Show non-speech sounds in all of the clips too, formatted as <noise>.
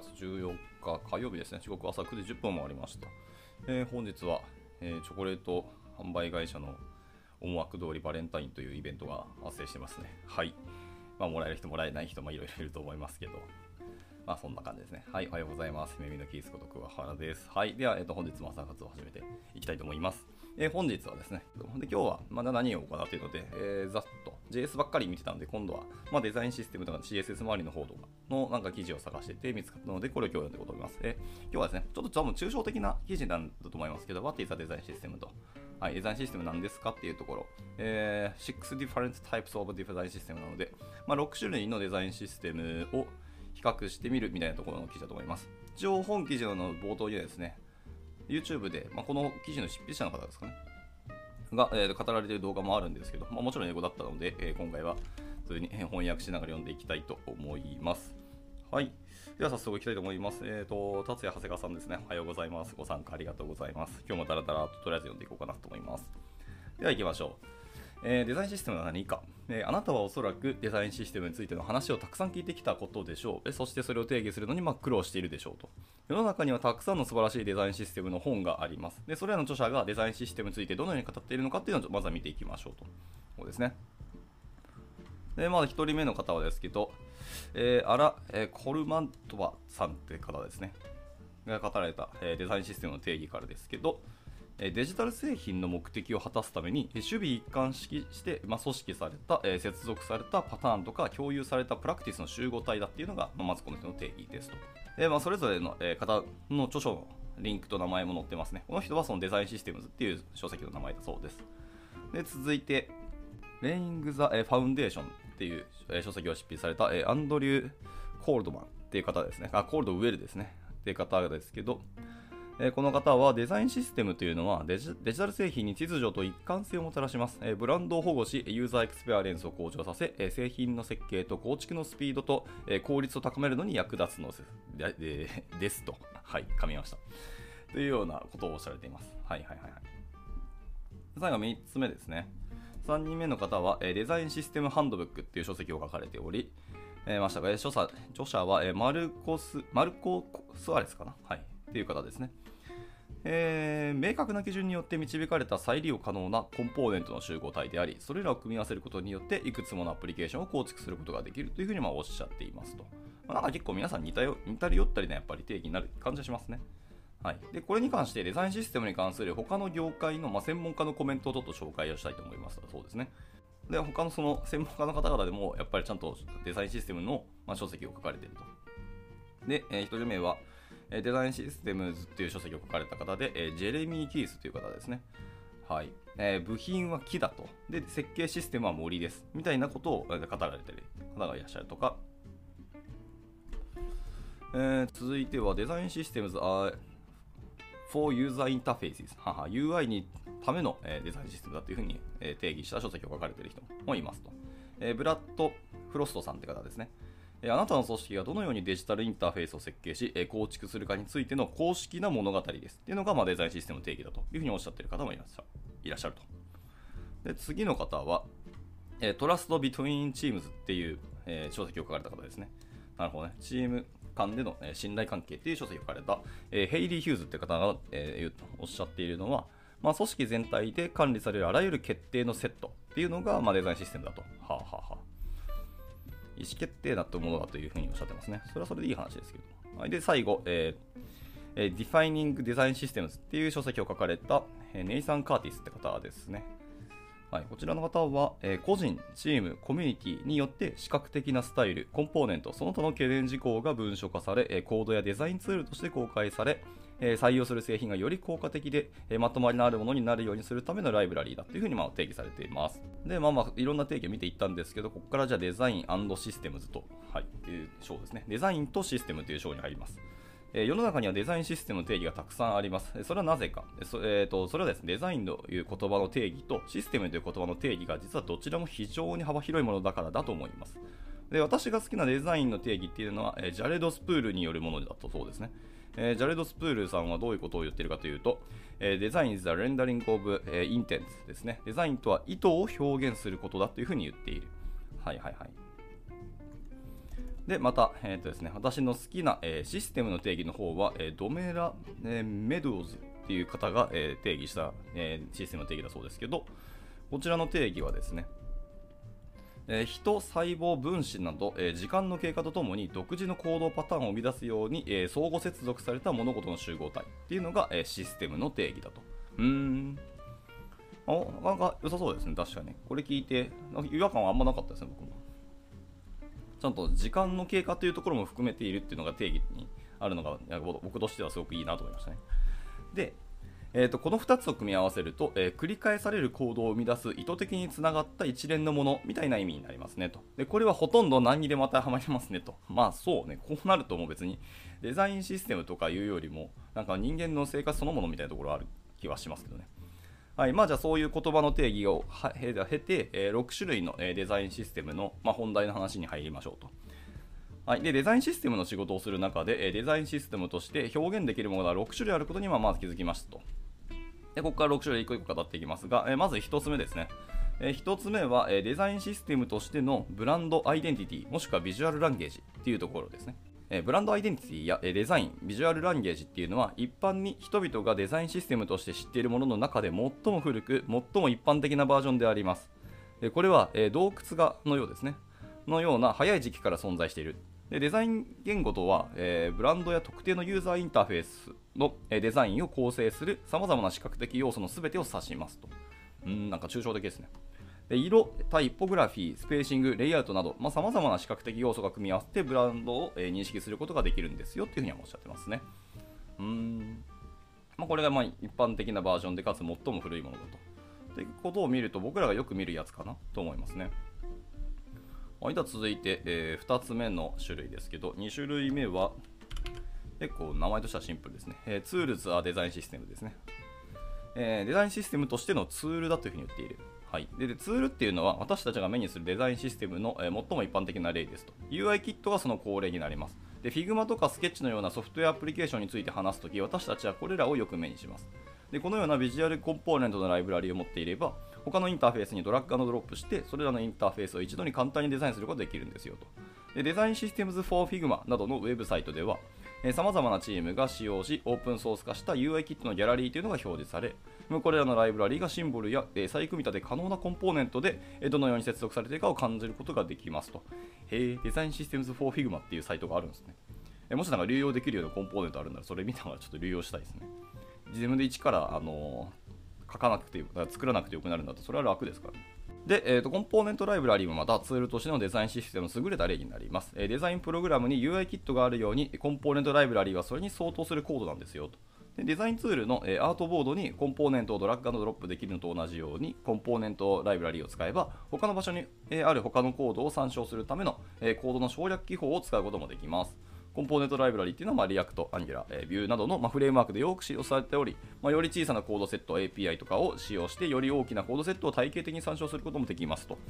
月14日火曜日ですね、時刻朝9時10分もありました。えー、本日は、えー、チョコレート販売会社の思惑通りバレンタインというイベントが発生してますね。はい。まあ、もらえる人、もらえない人もいろいろいると思いますけど、まあ、そんな感じですね。はい、おはようございます。耳のキースこと桑原です。はい、では、えっ、ー、と、本日も朝活を始めていきたいと思います。えー、本日はですね、で今日はまだ何を行うというので、えー、ざっと JS ばっかり見てたので、今度は、まあ、デザインシステムとか CSS 周りの方とかのなんか記事を探してて見つかったので、これを今日読んでいこうと思います。えー、今日はですね、ちょっと多分抽象的な記事なんだと思いますけど、What is a Design System と、はい、デザインシステムなんですかっていうところ、えー、6 different types of design system なので、まあ、6種類のデザインシステムを比較してみるみたいなところの記事だと思います。一応本記事の冒頭にはですね、YouTube で、まあ、この記事の執筆者の方ですかね、が、えー、語られている動画もあるんですけど、まあ、もちろん英語だったので、えー、今回はそれに翻訳しながら読んでいきたいと思います。はい。では早速いきたいと思います。えっ、ー、と、達也長谷川さんですね。おはようございます。ご参加ありがとうございます。今日もダラダラととりあえず読んでいこうかなと思います。では行きましょう。えー、デザインシステムは何か、えー、あなたはおそらくデザインシステムについての話をたくさん聞いてきたことでしょう。そしてそれを定義するのにま苦労しているでしょうと。世の中にはたくさんの素晴らしいデザインシステムの本があります。で、それらの著者がデザインシステムについてどのように語っているのかっていうのをまずは見ていきましょうと。そうですね。で、まず1人目の方はですけど、えー、アラ、え、コルマントバさんって方ですね。が語られた、え、デザインシステムの定義からですけど、デジタル製品の目的を果たすために守備一貫式して、まあ、組織された、え接続されたパターンとか共有されたプラクティスの集合体だっていうのが、まあ、まずこの人の定義ですと。でまあ、それぞれの、え方の著書のリンクと名前も載ってますね。この人はそのデザインシステムズっていう書籍の名前だそうです。で続いて、Laying the Foundation っていう、え書籍を執筆された、えアンドリュー・コールドマンっていう方ですね。あ、コールドウェルですね。っていう方ですけど、えこの方はデザインシステムというのはデジタル製品に秩序と一貫性をもたらします、えブランドを保護しユーザーエクスペアレンスを向上させ、え製品の設計と構築のスピードと、え効率を高めるのに役立つのですですと、はい、噛みました。というようなことをおっしゃられています。はいはいはいはい。最後3つ目ですね。3人目の方はデザインシステムハンドブックっていう書籍を書かれており、えましたが、著者著者はえマルコス、マルコ・スアレスかな？はい。っていう方ですね。えー、明確な基準によって導かれた再利用可能なコンポーネントの集合体であり、それらを組み合わせることによっていくつものアプリケーションを構築することができるというふうにまおっしゃっていますと。まあ、なんか結構皆さん似たよ似たり寄ったりなやっぱり定義になる感じがしますね。はい、でこれに関してデザインシステムに関する他の業界の、まあ、専門家のコメントをちょっと紹介をしたいと思いますそうですね。で他のその専門家の方々でもやっぱりちゃんとデザインシステムの、ま、書籍を書かれていると。で、えー、1人目は、デザインシステムズっていう書籍を書かれた方で、えジェレミー・キースという方ですね。はい。えー、部品は木だと。で、設計システムは森です。みたいなことを語られてる方がいらっしゃるとか。えー、続いては、デザインシステムズ for user interfaces。はは UI にための、えー、デザインシステムだというふうに、えー、定義した書籍を書かれている人もいますと。えー、ブラッド・フロストさんって方ですね。あなたの組織がどのようにデジタルインターフェースを設計し、構築するかについての公式な物語ですっていうのが、まあ、デザインシステム定義だというふうにおっしゃってる方もいらっしゃいらっしゃると。で次の方は、え Trust Between Teams っていう、えー、書籍を書かれた方ですね。なるほどね。チーム間での、え信頼関係っていう書籍を書かれた、えー、ヘイリー・ヒューズって方が、え、おっしゃっているのは、まあ、組織全体で管理されるあらゆる決定のセットっていうのが、まあ、デザインシステムだと。はあ、ははあ意思決定だというものだというふうにおっしゃってますね。それはそれでいい話ですけど。はい、で、最後、えーえー、Defining Design Systems っていう書籍を書かれた、えー、ネイサン・カーティスって方ですね。はい、こちらの方は、えー、個人、チーム、コミュニティによって視覚的なスタイル、コンポーネント、その他の懸念事項が文書化され、えー、コードやデザインツールとして公開され、え、採用する製品がより効果的で、え、まとまりのあるものになるようにするためのライブラリーだというふうにまあ定義されています。で、まあまあ、いろんな定義を見ていったんですけど、ここからじゃあデザインシステムズと、はい、いう章ですね。デザインとシステムという章に入ります。え世の中にはデザインシステムの定義がたくさんあります。それはなぜか。そ,、えーと、それはですね、デザインという言葉の定義とシステムという言葉の定義が実はどちらも非常に幅広いものだからだと思います。で私が好きなデザインの定義っていうのは、えジャレド・スプールによるものだとそうですね。えー、ジャレド・スプールさんはどういうことを言っているかというと、えー、デザイン is the rendering of、えー、intent ですね。デザインとは意図を表現することだというふうに言っている。はいはいはい。で、また、えーとですね、私の好きな、えー、システムの定義の方は、えー、ドメラ、えー、メドウズっていう方が、えー、定義した、えー、システムの定義だそうですけど、こちらの定義はですね、えー、人、細胞、分子など、えー、時間の経過とともに独自の行動パターンを生み出すように、えー、相互接続された物事の集合体っていうのが、えシステムの定義だと。うーん。あなかなか良さそうですね、確かに。これ聞いて、違和感はあんまなかったですね、僕も。ちゃんと時間の経過というところも含めているっていうのが定義にあるのが僕としてはすごくいいなと思いましたね。で、えーと、この2つを組み合わせると、えー、繰り返される行動を生み出す意図的につながった一連のものみたいな意味になりますねと。で、これはほとんど何にでも当てはまりますねと。<laughs> まあそうね、こうなるとも別にデザインシステムとかいうよりも、なんか人間の生活そのものみたいなところある気はしますけどね。はい、まあじゃあそういう言葉の定義を経て、えー、6種類のデザインシステムの、まあ、本題の話に入りましょうと。はい、でデザインシステムの仕事をする中で、デザインシステムとして表現できるものが6種類あることにはまず気づきましたと。でここから6種類1個1個語っていきますが、えまず1つ目ですね。え1つ目は、えデザインシステムとしてのブランドアイデンティティもしくはビジュアルランゲージっていうところですね。えブランドアイデンティティやデザイン、ビジュアルランゲージっていうのは一般に人々がデザインシステムとして知っているものの中で最も古く、最も一般的なバージョンであります。これは、え洞窟画のようですね。のような早い時期から存在している。でデザイン言語とは、えー、ブランドや特定のユーザーインターフェースの、えデザインを構成するさまざまな視覚的要素の全てを指しますと。うん、なんか抽象的ですね。で色、タイポグラフィー、スペーシング、レイアウトなど、さまざ、まな視覚的要素が組み合わせてブランドを、えー、認識することができるんですよっていうふうにはおっしゃってますね。うんまあ、これがまあ一般的なバージョンでかつ最も古いものだと。ということを見ると僕らがよく見るやつかなと思いますね。はい、では続いて、えー、2つ目の種類ですけど、2種類目は結構名前としてはシンプルですね。えー、 Tools as Design System ですね、えー、デザインシステムとしてのツールだというふうに言っている。はい、でツールっていうのは私たちが目にするデザインシステムの、え、最も一般的な例ですと UI キットがその好例になりますで Figma とか Sketch のようなソフトウェアアプリケーションについて話すとき私たちはこれらをよく目にします。でこのようなビジュアルコンポーネントのライブラリを持っていれば他のインターフェースにドラッグドロップしてそれらのインターフェースを一度に簡単にデザインすることができるんですよと。でデザインシステムズ for Figma などのウェブサイトではさまざまなチームが使用し、オープンソース化した UI キットのギャラリーというのが表示され、これらのライブラリがシンボルやえ再組み立て可能なコンポーネントでえどのように接続されているかを感じることができますと。へえ、デザインシステムズ for Figma っていうサイトがあるんですね。えもしなんか流用できるようなコンポーネントあるなら、それ見ながらちょっと流用したいですね。自分で一から、あのー、書かなくて作らなくてよくなるんだと、それは楽ですから、ね。で、えーと、コンポーネントライブラリーもまたツールとしてのデザインシステムの優れた例になります。え、デザインプログラムに UI キットがあるように、コンポーネントライブラリーはそれに相当するコードなんですよと。でデザインツールの、え、アートボードにコンポーネントをドラッグドロップできるのと同じように、コンポーネントライブラリーを使えば、他の場所に、え、ある他のコードを参照するための、え、コードの省略記法を使うこともできます。コンポーネントライブラリっていうのは、まあ、 React、Angular、えー、 Vue などの、まあ、フレームワークでよく使用されており、まあ、より小さなコードセット、API とかを使用して、より大きなコードセットを体系的に参照することもできますと。こ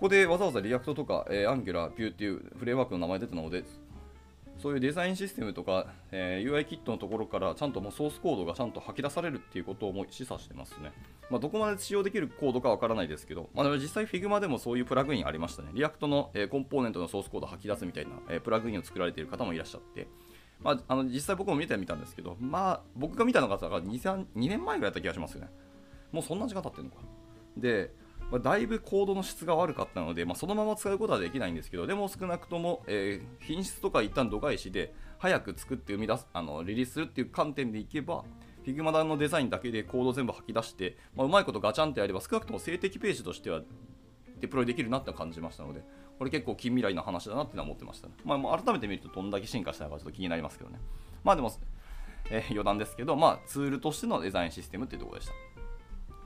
こでわざわざ React とか、えー、 Angular、Vue っていうフレームワークの名前出たので、そういうデザインシステムとか、えー、UI キットのところからちゃんともうソースコードがちゃんと吐き出されるっていうことをも示唆してますね。まあ、どこまで使用できるコードかわからないですけど、まあ、実際 Figma でもそういうプラグインありましたね。 React の、えー、コンポーネントのソースコード吐き出すみたいな、えー、プラグインを作られている方もいらっしゃって、まあ、あの実際僕も見てみたんですけど、まあ、僕が見たのが 2, 2年前ぐらいだった気がしますよね。もうそんな時間経ってるのか。で、まあ、だいぶコードの質が悪かったので、まあ、そのまま使うことはできないんですけど、でも少なくとも、えー、品質とか一旦度外視で、早く作って生み出す、あのリリースするっていう観点でいけば、Figma のデザインだけでコード全部吐き出して、まあ、うまいことガチャンってやれば、少なくとも静的ページとしてはデプロイできるなって感じましたので、これ結構近未来の話だなってのは思ってましたね。まあ、改めて見るとどんだけ進化したのかちょっと気になりますけどね。まあでも、えー、余談ですけど、まあツールとしてのデザインシステムっていうところでした。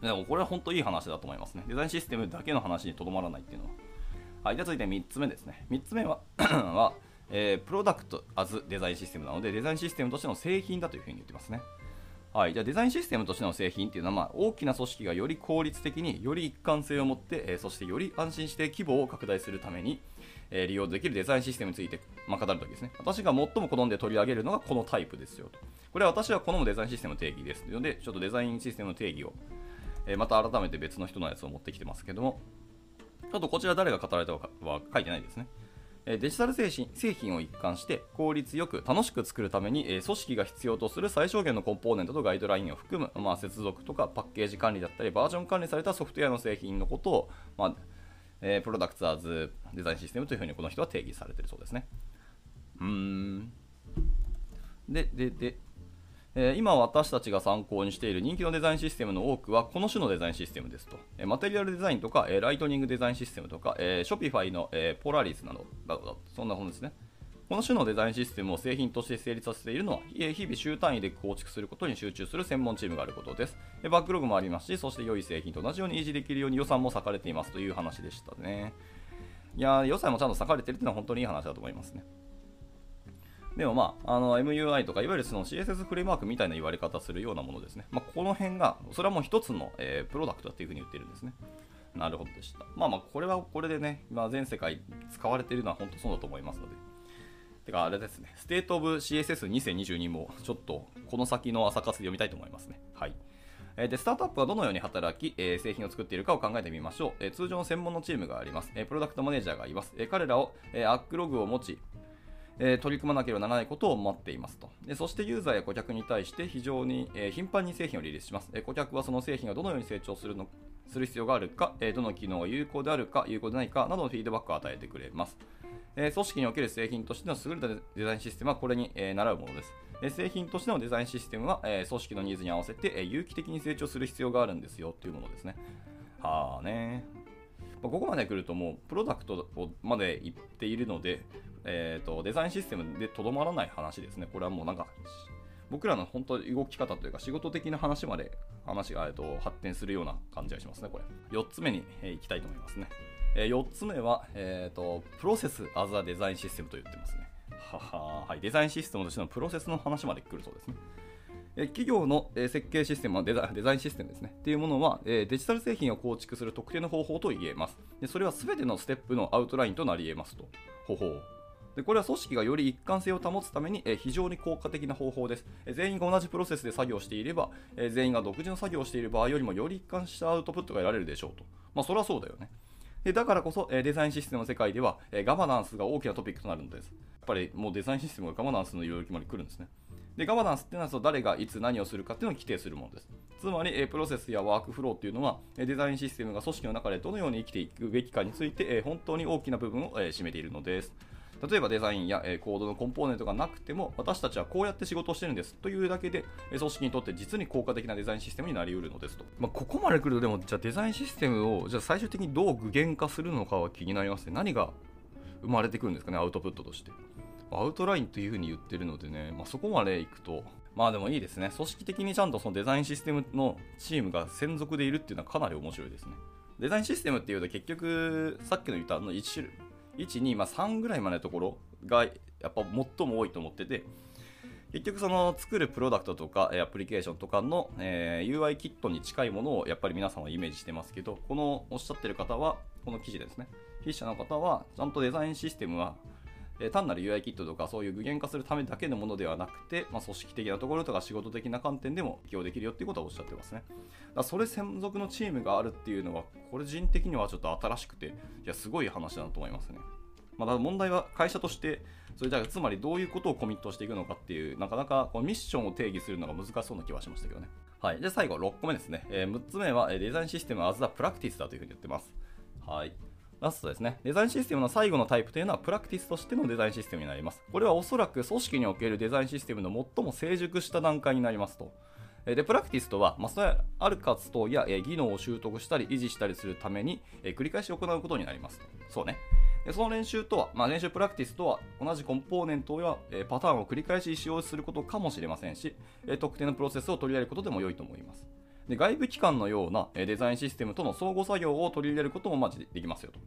でもこれは本当いい話だと思いますね。デザインシステムだけの話にとどまらないっていうのは。はい、じゃあ続いて3つ目ですね。3つ目は <clears throat> はえー、プロダクトアズデザインシステムなので、デザインシステムとしての製品だというふうに言ってますね。はい、じゃあデザインシステムとしての製品っていうのは、まあ、大きな組織がより効率的により一貫性を持って、えー、そしてより安心して規模を拡大するために、えー、利用できるデザインシステムについて、まあ、語るときですね私が最も好んで取り上げるのがこのタイプですよとこれは私は好むデザインシステムの定義ですのでちょっとデザインシステムの定義を、え、また改めて別の人のやつを持ってきてますけども。ちょっとこちら誰が語られたかは書いてないですね。デジタル製品製品を一貫して効率よく楽しく作るために組織が必要とする最小限のコンポーネントとガイドラインを含む、まあ、接続とかパッケージ管理だったりバージョン管理されたソフトウェアの製品のことを、まあえー、プロダクツアーズデザインシステムというふうにこの人は定義されているそうですね。うん。で、で、で、え、今私たちが参考にしている人気のデザインシステムの多くはこの種のデザインシステムですと、え、マテリアルデザインとか、えー、ライトニングデザインシステムとか、えー、Shopify の、え、ポラリスなどなどそんな本ですねこの種のデザインシステムを製品として成立させているのは、日々週単位で構築することに集中する専門チームがあることです。バックログもありますし、そして良い製品と同じように維持できるように予算も割かれていますという話でしたね。いや予算もちゃんと割かれてるっていうのは本当にいい話だと思いますね。でもまあ、あの MUI とか、いわゆるその CSS フレームワークみたいな言われ方するようなものですね。まあ、この辺が、それはもう一つの、えー、プロダクトだっていうふうに言ってるんですね。なるほどでした。まあまあ、これはこれでね、まあ、全世界使われているのは本当そうだと思いますので。てか、あれですね、 State of CSS 2022 もちょっとこの先の朝活で読みたいと思いますね。はい。で、スタートアップはどのように働き、え製品を作っているかを考えてみましょう。え通常の専門のチームがあります。えプロダクトマネージャーがいます。え彼らを、えアックログを持ち、え取り組まなければならないことを待っていますと。でそしてユーザーや顧客に対して非常に、え頻繁に製品をリリースします。え顧客はその製品がどのように成長するのする必要があるか、えどの機能が有効であるか、有効でないかなどのフィードバックを与えてくれます。え組織における製品としての優れたデザインシステムはこれに、え習うものです。え製品としてのデザインシステムは、え組織のニーズに合わせて、え有機的に成長する必要があるんですよというものですね。はあね。ここまで来るともうプロダクトまで行っているので、えーと、デザインシステムでとどまらない話ですね。これはもうなんか、僕らの本当動き方というか仕事的な話まで話が、えと発展するような感じがしますね、これ。4つ目に、えー、行きたいと思いますね。えー、4つ目は、えーと、プロセスアザデザインシステムと言ってますね。はははい、デザインシステムとしてのプロセスの話まで来るそうですね。え企業の設計システムデザデザインシステムですね。っていうものはえデジタル製品を構築する特定の方法と言えます。でそれは全てのステップのアウトラインとなり得ますと。方法。でこれは組織がより一貫性を保つためにえ非常に効果的な方法です。え全員が同じプロセスで作業していれば、え全員が独自の作業をしている場合よりもより一貫したアウトプットが得られるでしょうと。まあ、それはそうだよね。でだからこそ、デザインシステムの世界では、ガバナンスが大きなトピックとなるのです。やっぱりもうデザインシステムがガバナンスの領域まで来るんですね。で、ガバナンスっていうのは誰がいつ何をするかっていうのを規定するものです。つまり、プロセスやワークフローっていうのは、デザインシステムが組織の中でどのように生きていくべきかについて、本当に大きな部分を占めているのです。例えばデザインやコードのコンポーネントがなくても私たちはこうやって仕事をしてるんです。というだけで組織にとって実に効果的なデザインシステムになりうるのです。と、まあ、ここまで来るとでもじゃあデザインシステムをじゃあ最終的にどう具現化するのかは気になりますね。何が生まれてくるんですかねアウトプットとして。アウトラインというふうに言ってるのでね、まあ、そこまでいくと。まあでもいいですね。組織的にちゃんとそのデザインシステムのチームが専属でいるっていうのはかなり面白いですね。デザインシステムっていうと結局、さっきの言ったあの1種類、1、2、まあ、3ぐらいまでのところがやっぱ最も多いと思ってて、結局その作るプロダクトとかアプリケーションとかの、え、UI キットに近いものをやっぱり皆さんはイメージしてますけど、このおっしゃってる方は、この記事ですね。筆者の方は、ちゃんとデザインシステムはえ単なる UI キットとかそういう具現化するためだけのものではなくて、まあ、組織的なところとか仕事的な観点でも適用できるよっていうことはおっしゃってますね。だそれ専属のチームがあるっていうのは、これ人的にはちょっと新しくて、いや、すごい話だなと思いますね。まだ問題は会社として、それじゃあつまりどういうことをコミットしていくのかっていう、なかなかこのミッションを定義するのが難しそうな気はしましたけどね。はい。で、最後、6個目ですね。えー、6つ目はデザインシステム as the practice だというふうに言ってます。はい。ラストですね。デザインシステムの最後のタイプというのは、プラクティスとしてのデザインシステムになります。これはおそらく組織におけるデザインシステムの最も成熟した段階になりますと。で、プラクティスとは、まあ、それある活動や、え技能を習得したり維持したりするために、え繰り返し行うことになります。そうね。でその練習とは、まあ、練習プラクティスとは、同じコンポーネントや、えパターンを繰り返し使用することかもしれませんし、え特定のプロセスを取り入れることでも良いと思います。で外部機関のようなデザインシステムとの相互作業を取り入れることもまできますよと。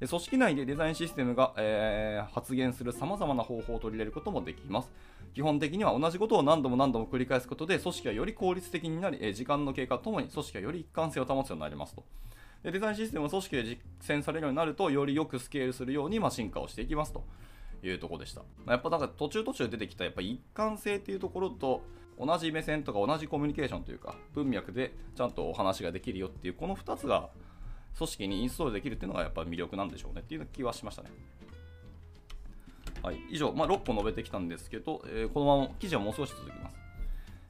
で組織内でデザインシステムが、えー、発現するさまざまな方法を取り入れることもできます。基本的には同じことを何度も何度も繰り返すことで組織はより効率的になり、え、時間の経過ともに組織はより一貫性を保つようになりますと。でデザインシステムを組織で実践されるようになると、よりよくスケールするように、ま、進化をしていきますというところでした。やっぱなんか途中途中出てきたやっぱ一貫性っていうところと、同じ目線とか同じコミュニケーションというか文脈でちゃんとお話ができるよっていうこの2つが組織にインストールできるっていうのがやっぱ魅力なんでしょうねっていう気はしましたね。はい、以上、まあ、6本述べてきたんですけど、えー、このまま記事はもう少し続きます。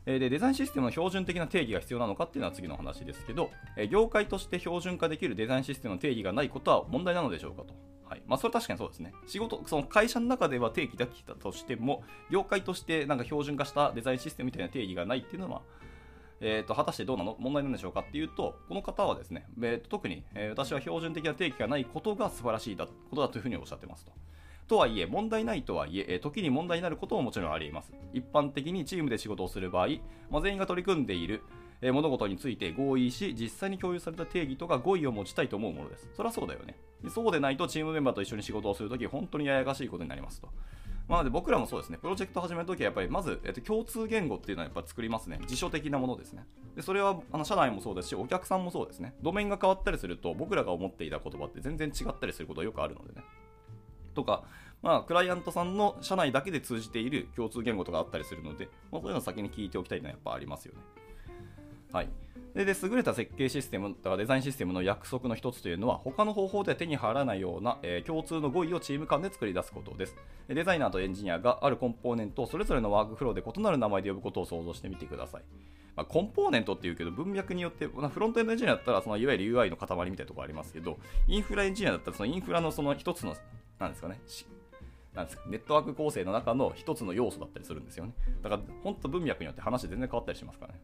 えでデザインシステムの標準的な定義が必要なのかっていうのは次の話ですけどえ、業界として標準化できるデザインシステムの定義がないことは問題なのでしょうかと。はいまあ、それ確かにそうですね。仕事、その会社の中では定義できたとしても、業界としてなんか標準化したデザインシステムみたいな定義がないっていうのは、えーと、果たしてどうなの？問題なんでしょうかっていうと、この方はですね、えーと、特に、えー、私は標準的な定義がないことが素晴らしいだことだというふうにおっしゃってますと。とはいえ、問題ないとはいえ、時に問題になることももちろんあり得ます。一般的にチームで仕事をする場合、まあ、全員が取り組んでいる、え物事について合意し、実際に共有された定義とか合意を持ちたいと思うものです。そりゃそうだよね。そうでないとチームメンバーと一緒に仕事をするとき、本当にややかしいことになりますと。まあ、で僕らもそうですね、プロジェクト始めるときはやっぱりまず、えっと、共通言語っていうのはやっぱ作りますね。辞書的なものですね。でそれはあの社内もそうですし、お客さんもそうですね。ドメインが変わったりすると、僕らが思っていた言葉って全然違ったりすることがよくあるのでね。とか、まあ、クライアントさんの社内だけで通じている共通言語とかあったりするので、まあ、そういうのを先に聞いておきたいのはやっぱありますよね。はい。でで優れた設計システムとかデザインシステムの約束の一つというのは他の方法では手に入らないような、えー、共通の語彙をチーム間で作り出すことです。デザイナーとエンジニアがあるコンポーネントをそれぞれのワークフローで異なる名前で呼ぶことを想像してみてください、まあ、コンポーネントっていうけど文脈によってフロントエンドエンジニアだったらそのいわゆる UI の塊みたいなところありますけどインフラエンジニアだったらそのインフラのその一つのなんですかねなんですかネットワーク構成の中の一つの要素だったりするんですよね。だから本当文脈によって話全然変わったりしますからね。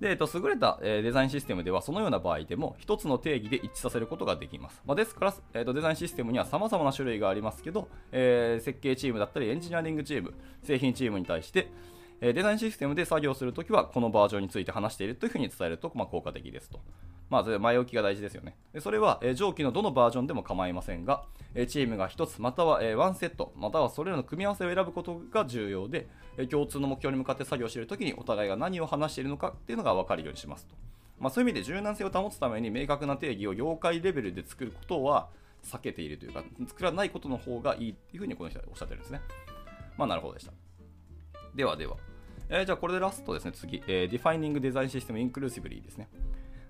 で、えっと、優れた、え、デザインシステムでは、そのような場合でも、一つの定義で一致させることができます。まあ、ですから、えっと、デザインシステムには様々な種類がありますけど、えー、設計チームだったり、エンジニアリングチーム、製品チームに対して、えデザインシステムで作業するときは、このバージョンについて話しているというふうに伝えると、まあ、効果的ですと。まず前置きが大事ですよね。でそれは、え上記のどのバージョンでも構いませんが、えチームが1つまたは、えワンセットまたはそれらの組み合わせを選ぶことが重要で、共通の目標に向かって作業しているときにお互いが何を話しているのかっていうのが分かるようにしますと。まあ、そういう意味で柔軟性を保つために明確な定義を業界レベルで作ることは避けているというか、作らないことの方がいいっていうふうにこの人はおっしゃってるんですね。まあ、なるほどでした。ではでは。えー、じゃあこれでラストですね、次。えー、Defining Design System Inclusively ですね。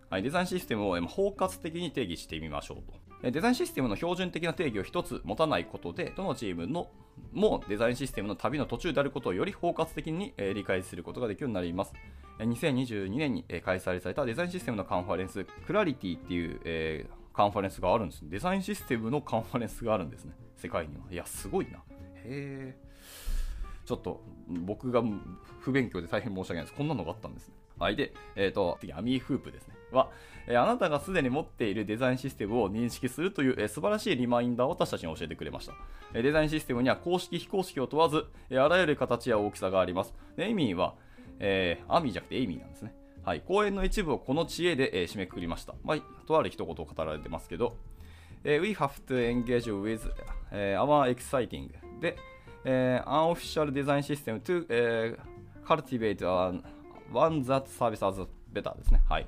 はい、デザインシステムを包括的に定義してみましょうと。デザインシステムの標準的な定義を1つ持たないことで、どのチームのもデザインシステムの旅の途中であることをより包括的に理解することができるようになります。2022年に開催されたデザインシステムのカンファレンス、クラリティっていう、え、カンファレンスがあるんです。デザインシステムのカンファレンスがあるんですね。世界には。いや、すごいな。へー。ちょっと僕が不勉強で大変申し訳ないです。こんなのがあったんですね。はい。で、えっ、ー、と、次、アミーフープですね。は、えー、あなたがすでに持っているデザインシステムを認識するという、えー、素晴らしいリマインダーを私たちに教えてくれました。えー、デザインシステムには公式、非公式を問わず、えあらゆる形や大きさがあります。でエイミーは、えアミーじゃなくてエイミーなんですね。はい。講演の一部をこの知恵で、え締めくくりました。まあ、とある一言を語られてますけど、え We have to engage with、え our exciting で、え unofficial design system to、え cultivate one that serves as better ですね。はい。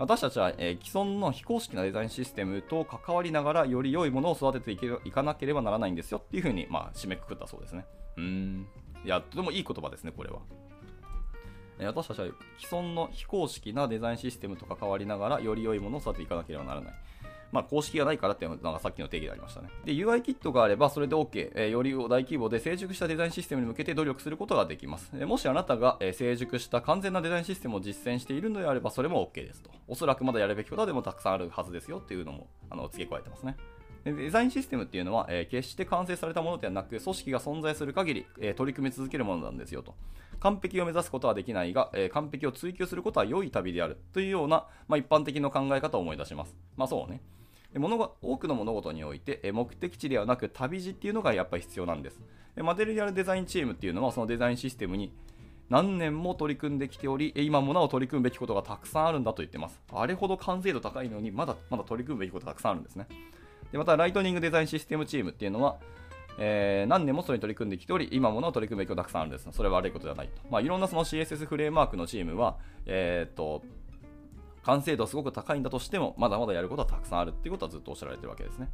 私たちは、えー、既存の非公式なデザインシステムと関わりながらより良いものを育てていけいかなければならないんですよっていうふうに、まあ、締めくくったそうですね。うん。いや、とてもいい言葉ですね、これは。え私たちは既存の非公式なデザインシステムと関わりながらより良いものを育てていかなければならない。まあ、公式がないからっていうのがさっきの定義でありましたね。で、UI キットがあればそれで OK、えー、より大規模で成熟したデザインシステムに向けて努力することができます。え、もしあなたが、え、成熟した完全なデザインシステムを実践しているのであればそれも OK ですと。おそらくまだやるべきことはでもたくさんあるはずですよっていうのもあの付け加えてますね。でデザインシステムっていうのは、えー、決して完成されたものではなく、組織が存在する限り、えー、取り組み続けるものなんですよと。完璧を目指すことはできないが、えー、完璧を追求することは良い旅であるというような、まあ、一般的な考え方を思い出します。まあそうね。物が多くの物事において目的地ではなく旅路っていうのがやっぱり必要なんですマテリアルデザインチームっていうのはそのデザインシステムに何年も取り組んできており今もなお取り組むべきことがたくさんあるんだと言ってますあれほど完成度高いのにまだまだ取り組むべきことがたくさんあるんですねでまたライトニングデザインシステムチームっていうのはえー、何年もそれに取り組んできており、今もの取り組むべきことがたくさんあるんです。それは悪いことではないと。まあ、いろんなその CSS フレームワークのチームは、えー、っと、完成度はすごく高いんだとしても、まだまだやることはたくさんあるっていうことはずっとおっしゃられてるわけですね。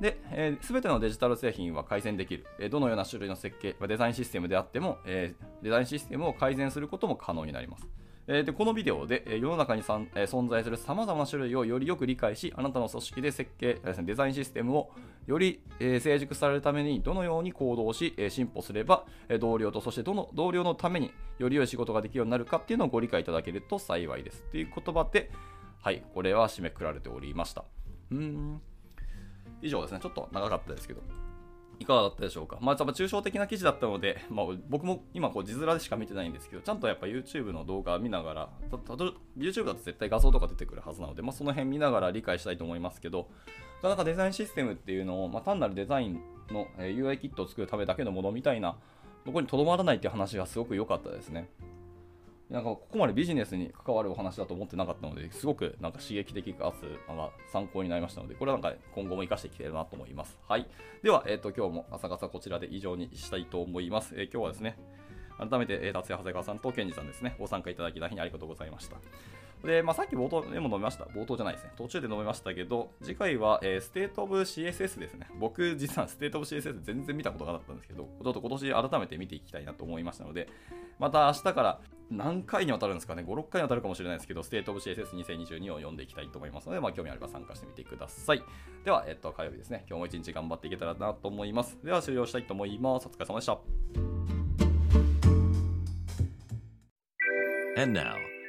で、す、えー、べ、てのデジタル製品は改善できる。え、どのような種類の設計、デザインシステムであっても、えー、デザインシステムを改善することも可能になります。えーでこのビデオで世の中にさん、えー存在するさまざまな種類をよりよく理解しあなたの組織で設計デザインシステムをより、えー成熟されるためにどのように行動し、え進歩すれば、え同僚とそしてどの同僚のためにより良い仕事ができるようになるかっていうのをご理解いただけると幸いです。という言葉ではいこれは締めくくられておりました。うん。以上ですね。ちょっと長かったですけど。いかがだったでしょうか。まあ、やっぱ抽象的な記事だったので、まあ、僕も今こう字面でしか見てないんですけど、ちゃんとやっぱ YouTube の動画見ながら、たた YouTube だと絶対画像とか出てくるはずなので、まあ、その辺見ながら理解したいと思いますけど、なかなかデザインシステムっていうのを、まあ、単なるデザインの、UI キットを作るためだけのものみたいなところにとどまらないっていう話がすごく良かったですね。なんかここまでビジネスに関わるお話だと思ってなかったので、すごくなんか刺激的かつなんか参考になりましたので、これはなんか今後も活かしていきたいなと思います。はい。では、えっ、と、今日も朝方こちらで以上にしたいと思います。えー今日はですね、改めて、え達也長谷川さんと健二さんですね、ご参加いただき大変ありがとうございました。で、まあ、さっき冒頭でも読みました。冒頭じゃないですね。途中で読みましたけど、次回は、えー、 State of CSS ですね。僕、実はステートオブ CSS 全然見たことがなかったんですけど、ちょっと今年改めて見ていきたいなと思いましたので、また明日から何回にわたるんですかね、5、6回にわたるかもしれないですけど、 State of CSS 2022 を読んでいきたいと思いますので、まあ、興味あれば参加してみてください。では、えっと、火曜日ですね。今日も一日頑張っていけたらなと思います。では、終了したいと思います。お疲れ様でした。